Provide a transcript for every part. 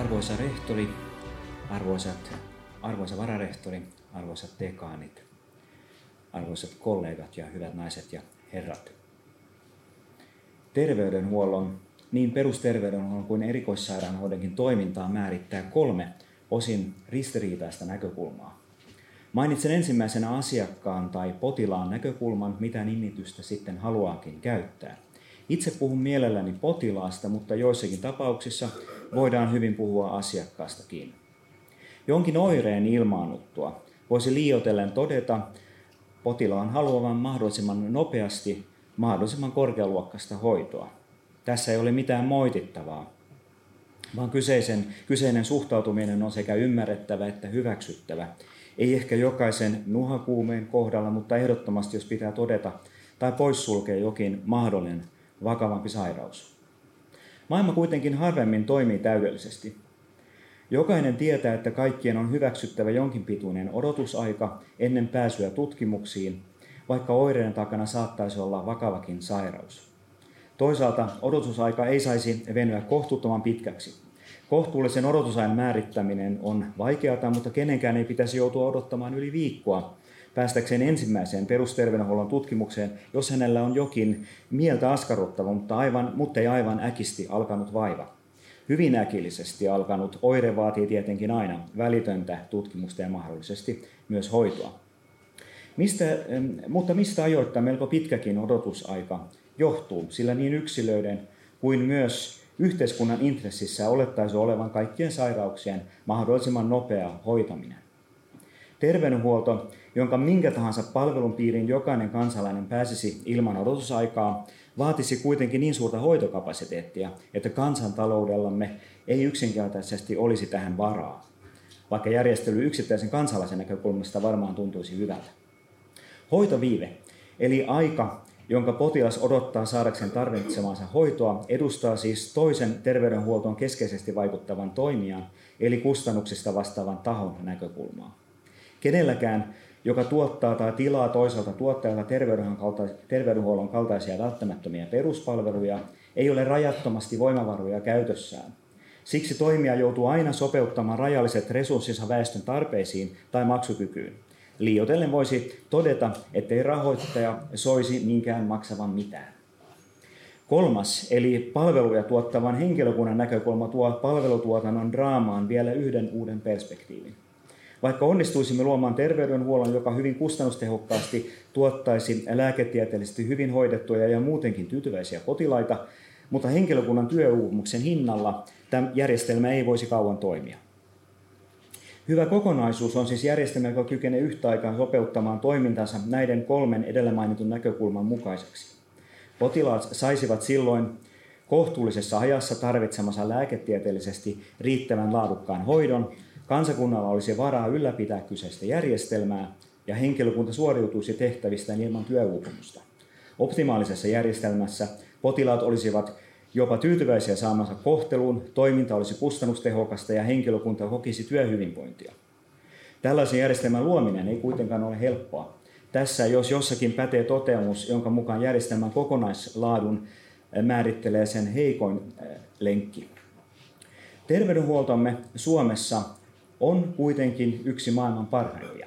Arvoisa rehtori, arvoisat, arvoisa vararehtori, arvoisat dekaanit, arvoisat kollegat ja hyvät naiset ja herrat. Terveydenhuollon, niin perusterveydenhuollon kuin erikoissairaanhoidonkin toimintaa määrittää kolme osin ristiriitaista näkökulmaa. Mainitsen ensimmäisenä asiakkaan tai potilaan näkökulman, mitä nimitystä sitten haluaakin käyttää. Itse puhun mielelläni potilaasta, mutta joissakin tapauksissa voidaan hyvin puhua asiakkaastakin. Jonkin oireen ilmaannuttua voisi liioitellen todeta potilaan haluavan mahdollisimman nopeasti mahdollisimman korkealuokkaista hoitoa. Tässä ei ole mitään moitittavaa, vaan kyseisen, kyseinen suhtautuminen on sekä ymmärrettävä että hyväksyttävä. Ei ehkä jokaisen nuhakuumeen kohdalla, mutta ehdottomasti jos pitää todeta tai poissulkea jokin mahdollinen vakavampi sairaus. Maailma kuitenkin harvemmin toimii täydellisesti. Jokainen tietää, että kaikkien on hyväksyttävä jonkin pituinen odotusaika ennen pääsyä tutkimuksiin, vaikka oireen takana saattaisi olla vakavakin sairaus. Toisaalta odotusaika ei saisi venyä kohtuuttoman pitkäksi. Kohtuullisen odotusajan määrittäminen on vaikeata, mutta kenenkään ei pitäisi joutua odottamaan yli viikkoa päästäkseen ensimmäiseen perusterveydenhuollon tutkimukseen, jos hänellä on jokin mieltä askarruttava, mutta, aivan, mutta ei aivan äkisti alkanut vaiva. Hyvin äkillisesti alkanut oire vaatii tietenkin aina välitöntä tutkimusta ja mahdollisesti myös hoitoa. Mistä, mutta mistä ajoittaa melko pitkäkin odotusaika johtuu, sillä niin yksilöiden kuin myös yhteiskunnan intressissä olettaisi olevan kaikkien sairauksien mahdollisimman nopea hoitaminen. Terveydenhuolto, jonka minkä tahansa palvelun piiriin jokainen kansalainen pääsisi ilman odotusaikaa, vaatisi kuitenkin niin suurta hoitokapasiteettia, että kansantaloudellamme ei yksinkertaisesti olisi tähän varaa, vaikka järjestely yksittäisen kansalaisen näkökulmasta varmaan tuntuisi hyvältä. Hoitoviive, eli aika, jonka potilas odottaa saadakseen tarvitsemansa hoitoa, edustaa siis toisen terveydenhuoltoon keskeisesti vaikuttavan toimijan, eli kustannuksista vastaavan tahon näkökulmaa. Kenelläkään, joka tuottaa tai tilaa toiselta tuottajalta terveydenhuollon kaltaisia välttämättömiä peruspalveluja, ei ole rajattomasti voimavaroja käytössään. Siksi toimija joutuu aina sopeuttamaan rajalliset resurssinsa väestön tarpeisiin tai maksukykyyn. Liiotellen voisi todeta, ettei rahoittaja soisi niinkään maksavan mitään. Kolmas, eli palveluja tuottavan henkilökunnan näkökulma tuo palvelutuotannon draamaan vielä yhden uuden perspektiivin. Vaikka onnistuisimme luomaan terveydenhuollon, joka hyvin kustannustehokkaasti tuottaisi lääketieteellisesti hyvin hoidettuja ja muutenkin tyytyväisiä potilaita, mutta henkilökunnan työuupumuksen hinnalla tämä järjestelmä ei voisi kauan toimia. Hyvä kokonaisuus on siis järjestelmä, joka kykenee yhtä aikaa sopeuttamaan toimintansa näiden kolmen edellä mainitun näkökulman mukaiseksi. Potilaat saisivat silloin kohtuullisessa ajassa tarvitsemansa lääketieteellisesti riittävän laadukkaan hoidon, kansakunnalla olisi varaa ylläpitää kyseistä järjestelmää ja henkilökunta suoriutuisi tehtävistään ilman työuupumusta. Optimaalisessa järjestelmässä potilaat olisivat jopa tyytyväisiä saamansa kohteluun, toiminta olisi kustannustehokasta ja henkilökunta kokisi työhyvinvointia. Tällaisen järjestelmän luominen ei kuitenkaan ole helppoa. Tässä jos jossakin pätee toteamus, jonka mukaan järjestelmän kokonaislaadun määrittelee sen heikoin lenkki. Terveydenhuoltomme Suomessa on kuitenkin yksi maailman parhaimpia.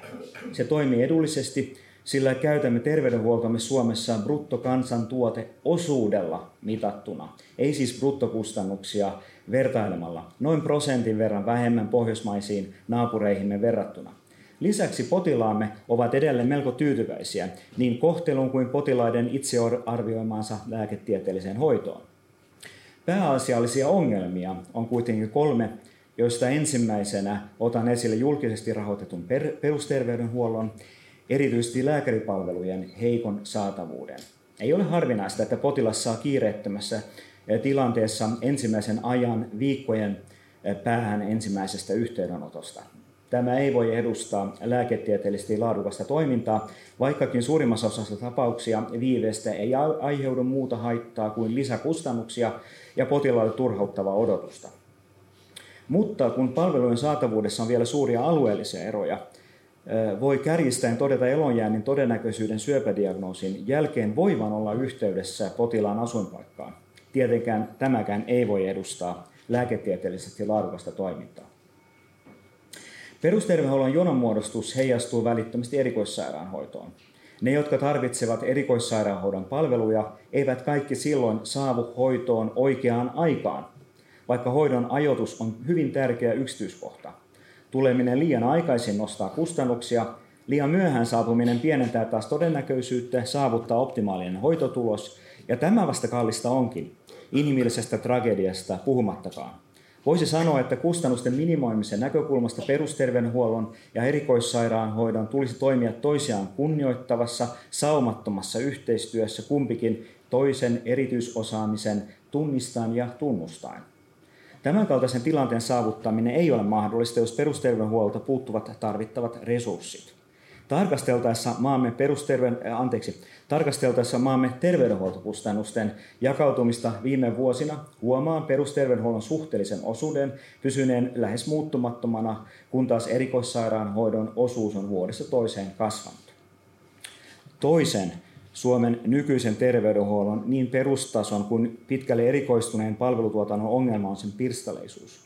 Se toimii edullisesti, sillä käytämme terveydenhuoltomme Suomessa bruttokansantuote osuudella mitattuna, ei siis bruttokustannuksia vertailemalla, noin prosentin verran vähemmän pohjoismaisiin naapureihimme verrattuna. Lisäksi potilaamme ovat edelleen melko tyytyväisiä niin kohteluun kuin potilaiden itse arvioimaansa lääketieteelliseen hoitoon. Pääasiallisia ongelmia on kuitenkin kolme joista ensimmäisenä otan esille julkisesti rahoitetun perusterveydenhuollon, erityisesti lääkäripalvelujen heikon saatavuuden. Ei ole harvinaista, että potilas saa kiireettömässä eh, tilanteessa ensimmäisen ajan viikkojen eh, päähän ensimmäisestä yhteydenotosta. Tämä ei voi edustaa lääketieteellisesti laadukasta toimintaa, vaikkakin suurimmassa osassa tapauksia viiveestä ei aiheudu muuta haittaa kuin lisäkustannuksia ja potilaalle turhauttavaa odotusta. Mutta kun palvelujen saatavuudessa on vielä suuria alueellisia eroja, voi kärjistäen todeta elonjäännin todennäköisyyden syöpädiagnoosin jälkeen voivan olla yhteydessä potilaan asuinpaikkaan. Tietenkään tämäkään ei voi edustaa lääketieteellisesti laadukasta toimintaa. Perusterveydenhuollon jonomuodostus heijastuu välittömästi erikoissairaanhoitoon. Ne, jotka tarvitsevat erikoissairaanhoidon palveluja, eivät kaikki silloin saavu hoitoon oikeaan aikaan, vaikka hoidon ajoitus on hyvin tärkeä yksityiskohta. Tuleminen liian aikaisin nostaa kustannuksia, liian myöhään saapuminen pienentää taas todennäköisyyttä saavuttaa optimaalinen hoitotulos, ja tämä vasta kallista onkin, inhimillisestä tragediasta puhumattakaan. Voisi sanoa, että kustannusten minimoimisen näkökulmasta perusterveydenhuollon ja erikoissairaanhoidon tulisi toimia toisiaan kunnioittavassa, saumattomassa yhteistyössä kumpikin toisen erityisosaamisen tunnistaen ja tunnustaen. Tämänkaltaisen tilanteen saavuttaminen ei ole mahdollista, jos perusterveydenhuolto puuttuvat tarvittavat resurssit. Tarkasteltaessa maamme, perusterveyden, anteeksi, tarkasteltaessa maamme terveydenhuoltokustannusten jakautumista viime vuosina huomaan perusterveydenhuollon suhteellisen osuuden pysyneen lähes muuttumattomana, kun taas erikoissairaanhoidon osuus on vuodessa toiseen kasvanut. Toisen Suomen nykyisen terveydenhuollon niin perustason kuin pitkälle erikoistuneen palvelutuotannon ongelma on sen pirstaleisuus.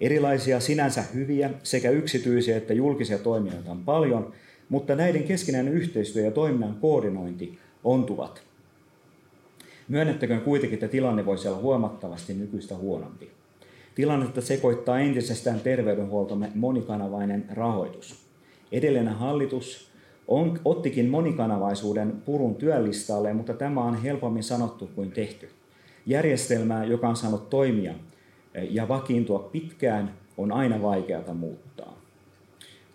Erilaisia sinänsä hyviä sekä yksityisiä että julkisia toimijoita on paljon, mutta näiden keskinäinen yhteistyö ja toiminnan koordinointi ontuvat. Myönnettäköön kuitenkin, että tilanne voisi olla huomattavasti nykyistä huonompi. Tilannetta sekoittaa entisestään terveydenhuoltomme monikanavainen rahoitus. Edellinen hallitus on, ottikin monikanavaisuuden purun työlistalle, mutta tämä on helpommin sanottu kuin tehty. Järjestelmää, joka on saanut toimia ja vakiintua pitkään, on aina vaikeata muuttaa.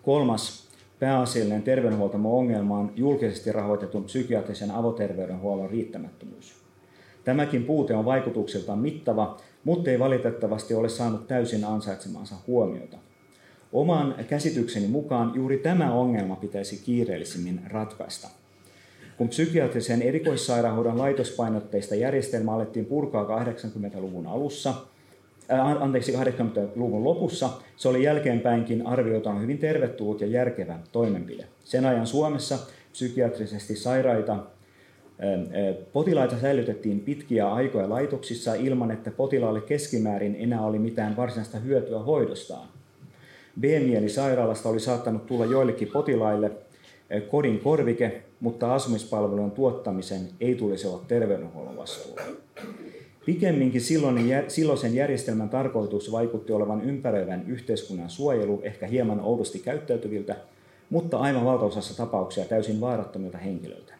Kolmas pääasiallinen terveydenhuoltomme ongelma on julkisesti rahoitetun psykiatrisen avoterveydenhuollon riittämättömyys. Tämäkin puute on vaikutuksiltaan mittava, mutta ei valitettavasti ole saanut täysin ansaitsemansa huomiota. Oman käsitykseni mukaan juuri tämä ongelma pitäisi kiireellisimmin ratkaista. Kun psykiatrisen erikoissairaanhoidon laitospainotteista järjestelmää alettiin purkaa 80-luvun alussa, äh, anteeksi, 80-luvun lopussa, se oli jälkeenpäinkin arvioituna hyvin tervetullut ja järkevä toimenpide. Sen ajan Suomessa psykiatrisesti sairaita Potilaita säilytettiin pitkiä aikoja laitoksissa ilman, että potilaalle keskimäärin enää oli mitään varsinaista hyötyä hoidostaan. B-mielisairaalasta oli saattanut tulla joillekin potilaille eh, kodin korvike, mutta asumispalvelujen tuottamisen ei tulisi olla terveydenhuollon vastuulla. Pikemminkin silloisen järjestelmän tarkoitus vaikutti olevan ympäröivän yhteiskunnan suojelu ehkä hieman oudosti käyttäytyviltä, mutta aivan valtaosassa tapauksia täysin vaarattomilta henkilöiltä.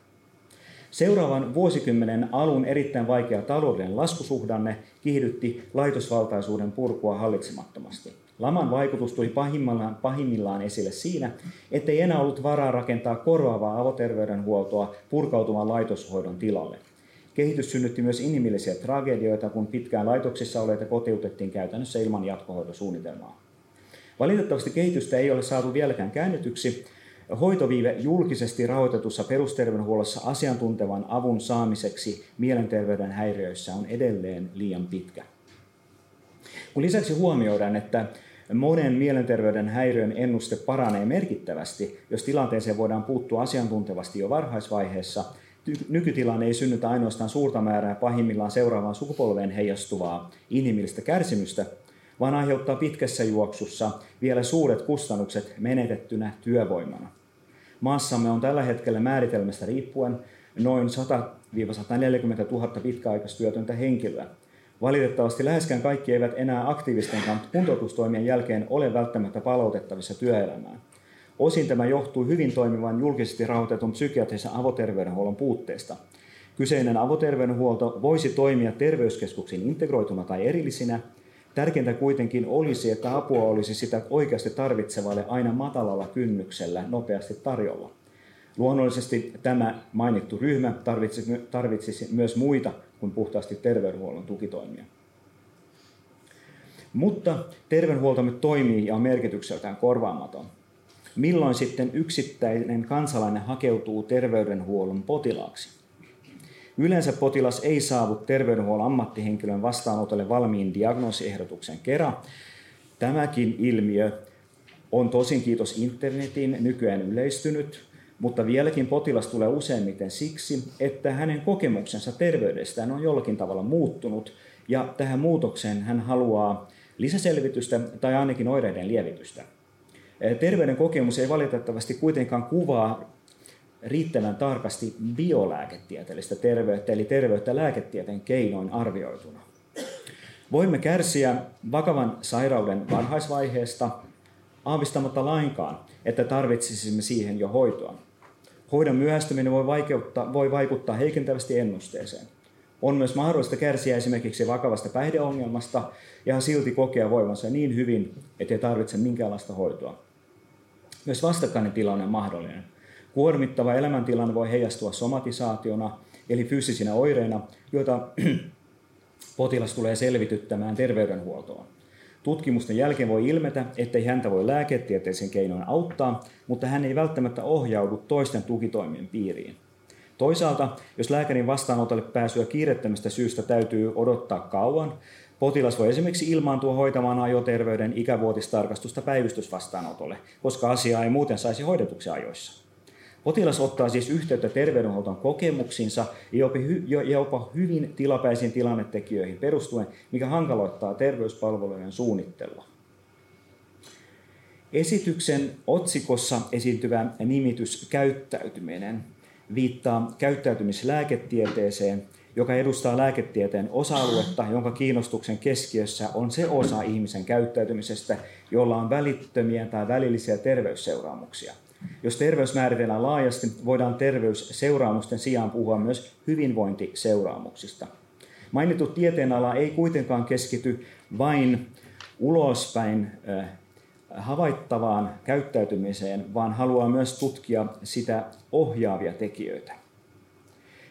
Seuraavan vuosikymmenen alun erittäin vaikea taloudellinen laskusuhdanne kiihdytti laitosvaltaisuuden purkua hallitsemattomasti. Laman vaikutus tuli pahimmillaan, pahimmillaan esille siinä, ettei enää ollut varaa rakentaa korvaavaa avoterveydenhuoltoa purkautuvan laitoshoidon tilalle. Kehitys synnytti myös inhimillisiä tragedioita, kun pitkään laitoksissa olleita kotiutettiin käytännössä ilman jatkohoitosuunnitelmaa. Valitettavasti kehitystä ei ole saatu vieläkään käännetyksi. Hoitoviive julkisesti rahoitetussa perusterveydenhuollossa asiantuntevan avun saamiseksi mielenterveyden häiriöissä on edelleen liian pitkä. Kun lisäksi huomioidaan, että Monen mielenterveyden häiriön ennuste paranee merkittävästi, jos tilanteeseen voidaan puuttua asiantuntevasti jo varhaisvaiheessa. Nykytilanne ei synnytä ainoastaan suurta määrää pahimmillaan seuraavaan sukupolveen heijastuvaa inhimillistä kärsimystä, vaan aiheuttaa pitkässä juoksussa vielä suuret kustannukset menetettynä työvoimana. Maassamme on tällä hetkellä määritelmästä riippuen noin 100-140 000 pitkäaikaistyötöntä henkilöä, Valitettavasti läheskään kaikki eivät enää aktiivisten kuntoutustoimien jälkeen ole välttämättä palautettavissa työelämään. Osin tämä johtuu hyvin toimivan julkisesti rahoitetun psykiatrisen avoterveydenhuollon puutteesta. Kyseinen avoterveydenhuolto voisi toimia terveyskeskuksin integroituna tai erillisinä. Tärkeintä kuitenkin olisi, että apua olisi sitä oikeasti tarvitsevalle aina matalalla kynnyksellä nopeasti tarjolla. Luonnollisesti tämä mainittu ryhmä tarvitsisi myös muita kuin puhtaasti terveydenhuollon tukitoimia. Mutta terveydenhuoltomme toimii ja on merkitykseltään korvaamaton. Milloin sitten yksittäinen kansalainen hakeutuu terveydenhuollon potilaaksi? Yleensä potilas ei saavu terveydenhuollon ammattihenkilön vastaanotolle valmiin diagnoosiehdotuksen kerran. Tämäkin ilmiö on tosin kiitos internetin nykyään yleistynyt, mutta vieläkin potilas tulee useimmiten siksi, että hänen kokemuksensa terveydestään on jollakin tavalla muuttunut ja tähän muutokseen hän haluaa lisäselvitystä tai ainakin oireiden lievitystä. Terveyden kokemus ei valitettavasti kuitenkaan kuvaa riittävän tarkasti biolääketieteellistä terveyttä, eli terveyttä lääketieteen keinoin arvioituna. Voimme kärsiä vakavan sairauden varhaisvaiheesta aavistamatta lainkaan, että tarvitsisimme siihen jo hoitoa. Hoidon myöhästyminen voi, vaikeuttaa, voi vaikuttaa heikentävästi ennusteeseen. On myös mahdollista kärsiä esimerkiksi vakavasta päihdeongelmasta ja silti kokea voimansa niin hyvin, ettei tarvitse minkäänlaista hoitoa. Myös vastakkainen tilanne on mahdollinen. Kuormittava elämäntilanne voi heijastua somatisaationa, eli fyysisinä oireina, joita potilas tulee selvityttämään terveydenhuoltoon. Tutkimusten jälkeen voi ilmetä, ettei häntä voi lääketieteisen keinoin auttaa, mutta hän ei välttämättä ohjaudu toisten tukitoimien piiriin. Toisaalta, jos lääkärin vastaanotolle pääsyä kiirettämästä syystä täytyy odottaa kauan, potilas voi esimerkiksi ilmaantua hoitamaan ajoterveyden ikävuotistarkastusta päivystysvastaanotolle, koska asiaa ei muuten saisi hoidetuksi ajoissa. Potilas ottaa siis yhteyttä terveydenhuolton kokemuksiinsa ja jopa hyvin tilapäisiin tilannetekijöihin perustuen, mikä hankaloittaa terveyspalvelujen suunnittelua. Esityksen otsikossa esiintyvä nimitys käyttäytyminen viittaa käyttäytymislääketieteeseen, joka edustaa lääketieteen osa-aluetta, jonka kiinnostuksen keskiössä on se osa ihmisen käyttäytymisestä, jolla on välittömiä tai välillisiä terveysseuraamuksia – jos terveys määritellään laajasti, voidaan terveysseuraamusten sijaan puhua myös hyvinvointiseuraamuksista. Mainittu tieteenala ei kuitenkaan keskity vain ulospäin havaittavaan käyttäytymiseen, vaan haluaa myös tutkia sitä ohjaavia tekijöitä.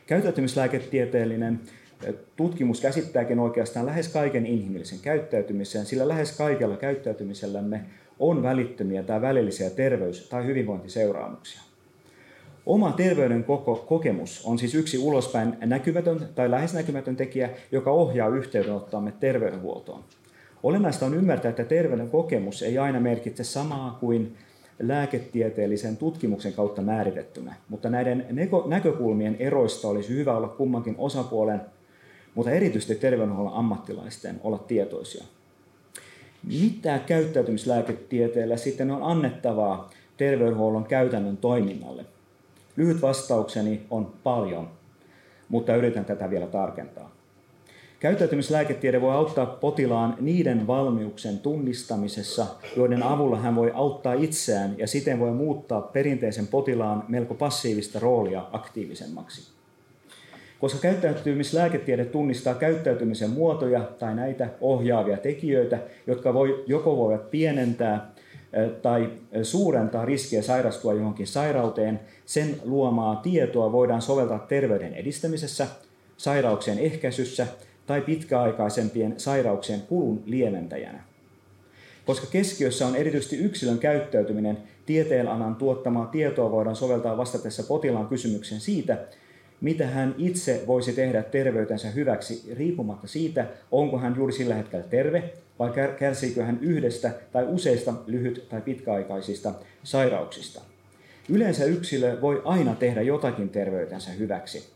Käyttäytymislääketieteellinen tutkimus käsittääkin oikeastaan lähes kaiken inhimillisen käyttäytymisen, sillä lähes kaikella käyttäytymisellämme on välittömiä tai välillisiä terveys- tai hyvinvointiseuraamuksia. Oma terveyden koko kokemus on siis yksi ulospäin näkymätön tai lähes näkymätön tekijä, joka ohjaa yhteydenottamme terveydenhuoltoon. Olennaista on ymmärtää, että terveyden kokemus ei aina merkitse samaa kuin lääketieteellisen tutkimuksen kautta määritettynä, mutta näiden näkökulmien eroista olisi hyvä olla kummankin osapuolen, mutta erityisesti terveydenhuollon ammattilaisten olla tietoisia mitä käyttäytymislääketieteellä sitten on annettavaa terveydenhuollon käytännön toiminnalle? Lyhyt vastaukseni on paljon, mutta yritän tätä vielä tarkentaa. Käyttäytymislääketiede voi auttaa potilaan niiden valmiuksen tunnistamisessa, joiden avulla hän voi auttaa itseään ja siten voi muuttaa perinteisen potilaan melko passiivista roolia aktiivisemmaksi. Koska käyttäytymislääketiede tunnistaa käyttäytymisen muotoja tai näitä ohjaavia tekijöitä, jotka voi, joko voivat pienentää tai suurentaa riskiä sairastua johonkin sairauteen, sen luomaa tietoa voidaan soveltaa terveyden edistämisessä, sairauksien ehkäisyssä tai pitkäaikaisempien sairauksien kulun lieventäjänä. Koska keskiössä on erityisesti yksilön käyttäytyminen, tieteenalan tuottamaa tietoa voidaan soveltaa vastatessa potilaan kysymykseen siitä, mitä hän itse voisi tehdä terveytensä hyväksi, riippumatta siitä, onko hän juuri sillä hetkellä terve vai kärsiikö hän yhdestä tai useista lyhyt- tai pitkäaikaisista sairauksista. Yleensä yksilö voi aina tehdä jotakin terveytensä hyväksi.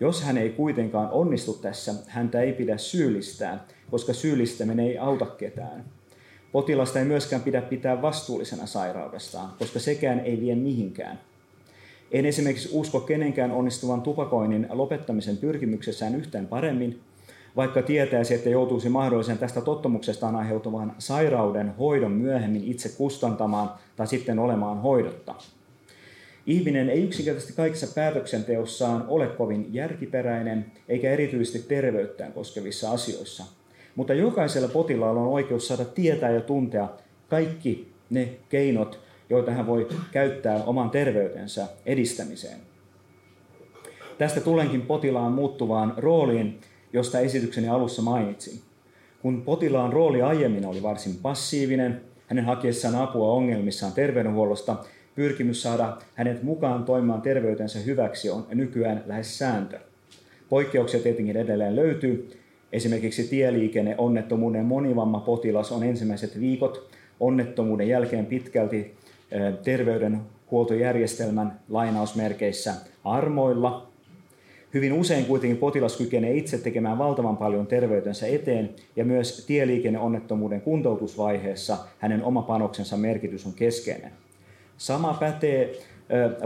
Jos hän ei kuitenkaan onnistu tässä, häntä ei pidä syyllistää, koska syyllistäminen ei auta ketään. Potilasta ei myöskään pidä pitää vastuullisena sairaudestaan, koska sekään ei vie mihinkään – en esimerkiksi usko kenenkään onnistuvan tupakoinnin lopettamisen pyrkimyksessään yhtään paremmin, vaikka tietäisi, että joutuisi mahdollisen tästä tottumuksestaan aiheutuvan sairauden hoidon myöhemmin itse kustantamaan tai sitten olemaan hoidotta. Ihminen ei yksinkertaisesti kaikissa päätöksenteossaan ole kovin järkiperäinen eikä erityisesti terveyttään koskevissa asioissa. Mutta jokaisella potilaalla on oikeus saada tietää ja tuntea kaikki ne keinot, joita hän voi käyttää oman terveytensä edistämiseen. Tästä tulenkin potilaan muuttuvaan rooliin, josta esitykseni alussa mainitsin. Kun potilaan rooli aiemmin oli varsin passiivinen, hänen hakiessaan apua ongelmissaan terveydenhuollosta, pyrkimys saada hänet mukaan toimimaan terveytensä hyväksi on nykyään lähes sääntö. Poikkeuksia tietenkin edelleen löytyy. Esimerkiksi tieliikenneonnettomuuden monivamma potilas on ensimmäiset viikot onnettomuuden jälkeen pitkälti terveydenhuoltojärjestelmän lainausmerkeissä armoilla. Hyvin usein kuitenkin potilas kykenee itse tekemään valtavan paljon terveytensä eteen ja myös tieliikenneonnettomuuden kuntoutusvaiheessa hänen oma panoksensa merkitys on keskeinen. Sama pätee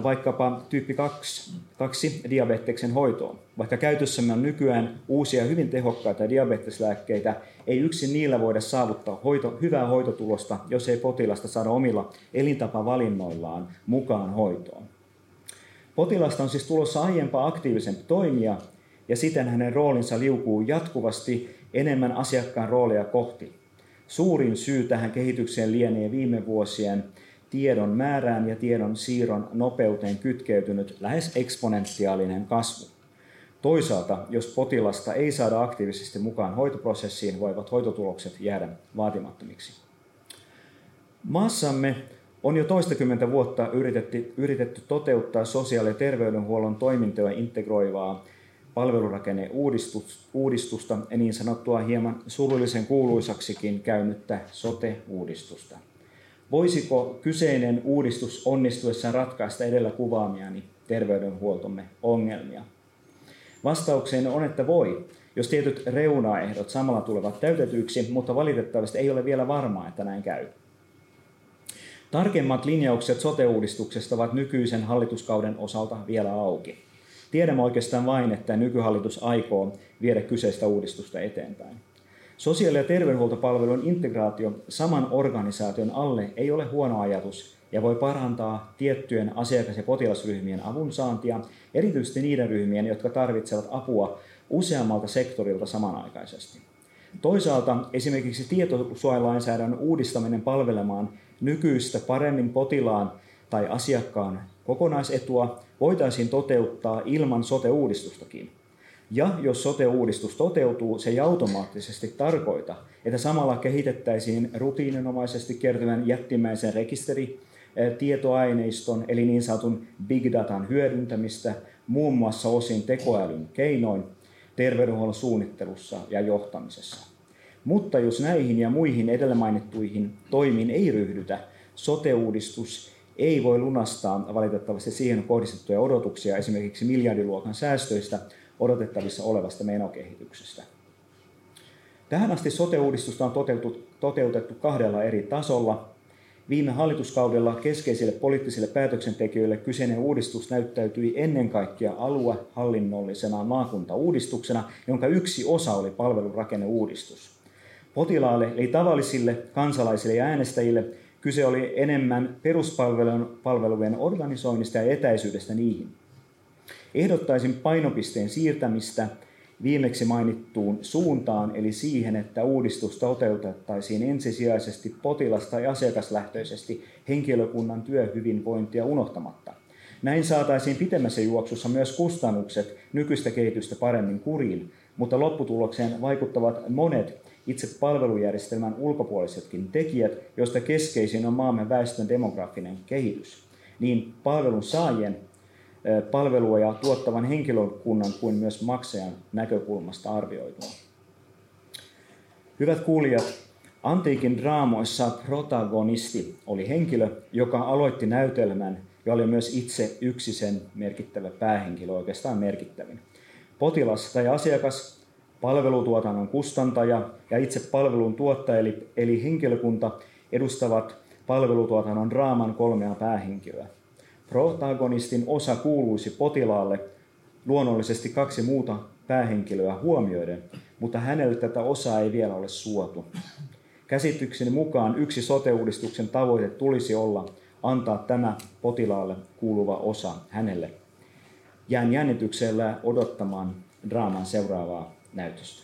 vaikkapa tyyppi 2, 2 diabeteksen hoitoon. Vaikka käytössämme on nykyään uusia hyvin tehokkaita diabeteslääkkeitä, ei yksin niillä voida saavuttaa hoito, hyvää hoitotulosta, jos ei potilasta saada omilla elintapavalinnoillaan mukaan hoitoon. Potilasta on siis tulossa aiempaa aktiivisempi toimija, ja siten hänen roolinsa liukuu jatkuvasti enemmän asiakkaan roolia kohti. Suurin syy tähän kehitykseen lienee viime vuosien tiedon määrään ja tiedon siirron nopeuteen kytkeytynyt lähes eksponentiaalinen kasvu. Toisaalta, jos potilasta ei saada aktiivisesti mukaan hoitoprosessiin, voivat hoitotulokset jäädä vaatimattomiksi. Maassamme on jo toistakymmentä vuotta yritetty, yritetty toteuttaa sosiaali- ja terveydenhuollon toimintoja integroivaa palvelurakenneuudistusta ja niin sanottua hieman surullisen kuuluisaksikin käynyttä sote-uudistusta. Voisiko kyseinen uudistus onnistuessaan ratkaista edellä kuvaamiani terveydenhuoltomme ongelmia? Vastaukseen on, että voi, jos tietyt reunaehdot samalla tulevat täytetyiksi, mutta valitettavasti ei ole vielä varmaa, että näin käy. Tarkemmat linjaukset sote-uudistuksesta ovat nykyisen hallituskauden osalta vielä auki. Tiedämme oikeastaan vain, että nykyhallitus aikoo viedä kyseistä uudistusta eteenpäin. Sosiaali- ja terveydenhuoltopalvelun integraatio saman organisaation alle ei ole huono ajatus ja voi parantaa tiettyjen asiakas- ja potilasryhmien avunsaantia, erityisesti niiden ryhmien, jotka tarvitsevat apua useammalta sektorilta samanaikaisesti. Toisaalta esimerkiksi tietosuojalainsäädännön uudistaminen palvelemaan nykyistä paremmin potilaan tai asiakkaan kokonaisetua voitaisiin toteuttaa ilman sote-uudistustakin. Ja jos sote-uudistus toteutuu, se ei automaattisesti tarkoita, että samalla kehitettäisiin rutiininomaisesti kertyvän jättimäisen rekisteri tietoaineiston, eli niin sanotun big datan hyödyntämistä, muun muassa osin tekoälyn keinoin terveydenhuollon suunnittelussa ja johtamisessa. Mutta jos näihin ja muihin edellä mainittuihin toimiin ei ryhdytä, sote-uudistus ei voi lunastaa valitettavasti siihen kohdistettuja odotuksia esimerkiksi miljardiluokan säästöistä, odotettavissa olevasta menokehityksestä. Tähän asti sote-uudistusta on toteutettu, kahdella eri tasolla. Viime hallituskaudella keskeisille poliittisille päätöksentekijöille kyseinen uudistus näyttäytyi ennen kaikkea aluehallinnollisena maakuntauudistuksena, jonka yksi osa oli palvelurakenneuudistus. Potilaalle eli tavallisille kansalaisille ja äänestäjille kyse oli enemmän peruspalvelujen organisoinnista ja etäisyydestä niihin. Ehdottaisin painopisteen siirtämistä viimeksi mainittuun suuntaan, eli siihen, että uudistus toteutettaisiin ensisijaisesti potilas- tai asiakaslähtöisesti henkilökunnan työhyvinvointia unohtamatta. Näin saataisiin pitemmässä juoksussa myös kustannukset nykyistä kehitystä paremmin kuriin, mutta lopputulokseen vaikuttavat monet itse palvelujärjestelmän ulkopuolisetkin tekijät, joista keskeisin on maamme väestön demografinen kehitys. Niin palvelun saajien palvelua ja tuottavan henkilökunnan kuin myös maksajan näkökulmasta arvioitua. Hyvät kuulijat, antiikin draamoissa protagonisti oli henkilö, joka aloitti näytelmän ja oli myös itse yksi sen merkittävä päähenkilö, oikeastaan merkittävin. Potilas tai asiakas, palvelutuotannon kustantaja ja itse palvelun tuottaja eli, eli henkilökunta edustavat palvelutuotannon draaman kolmea päähenkilöä. Protagonistin osa kuuluisi potilaalle luonnollisesti kaksi muuta päähenkilöä huomioiden, mutta hänelle tätä osaa ei vielä ole suotu. Käsitykseni mukaan yksi sote-uudistuksen tavoite tulisi olla antaa tämä potilaalle kuuluva osa hänelle. Jään jännityksellä odottamaan draaman seuraavaa näytöstä.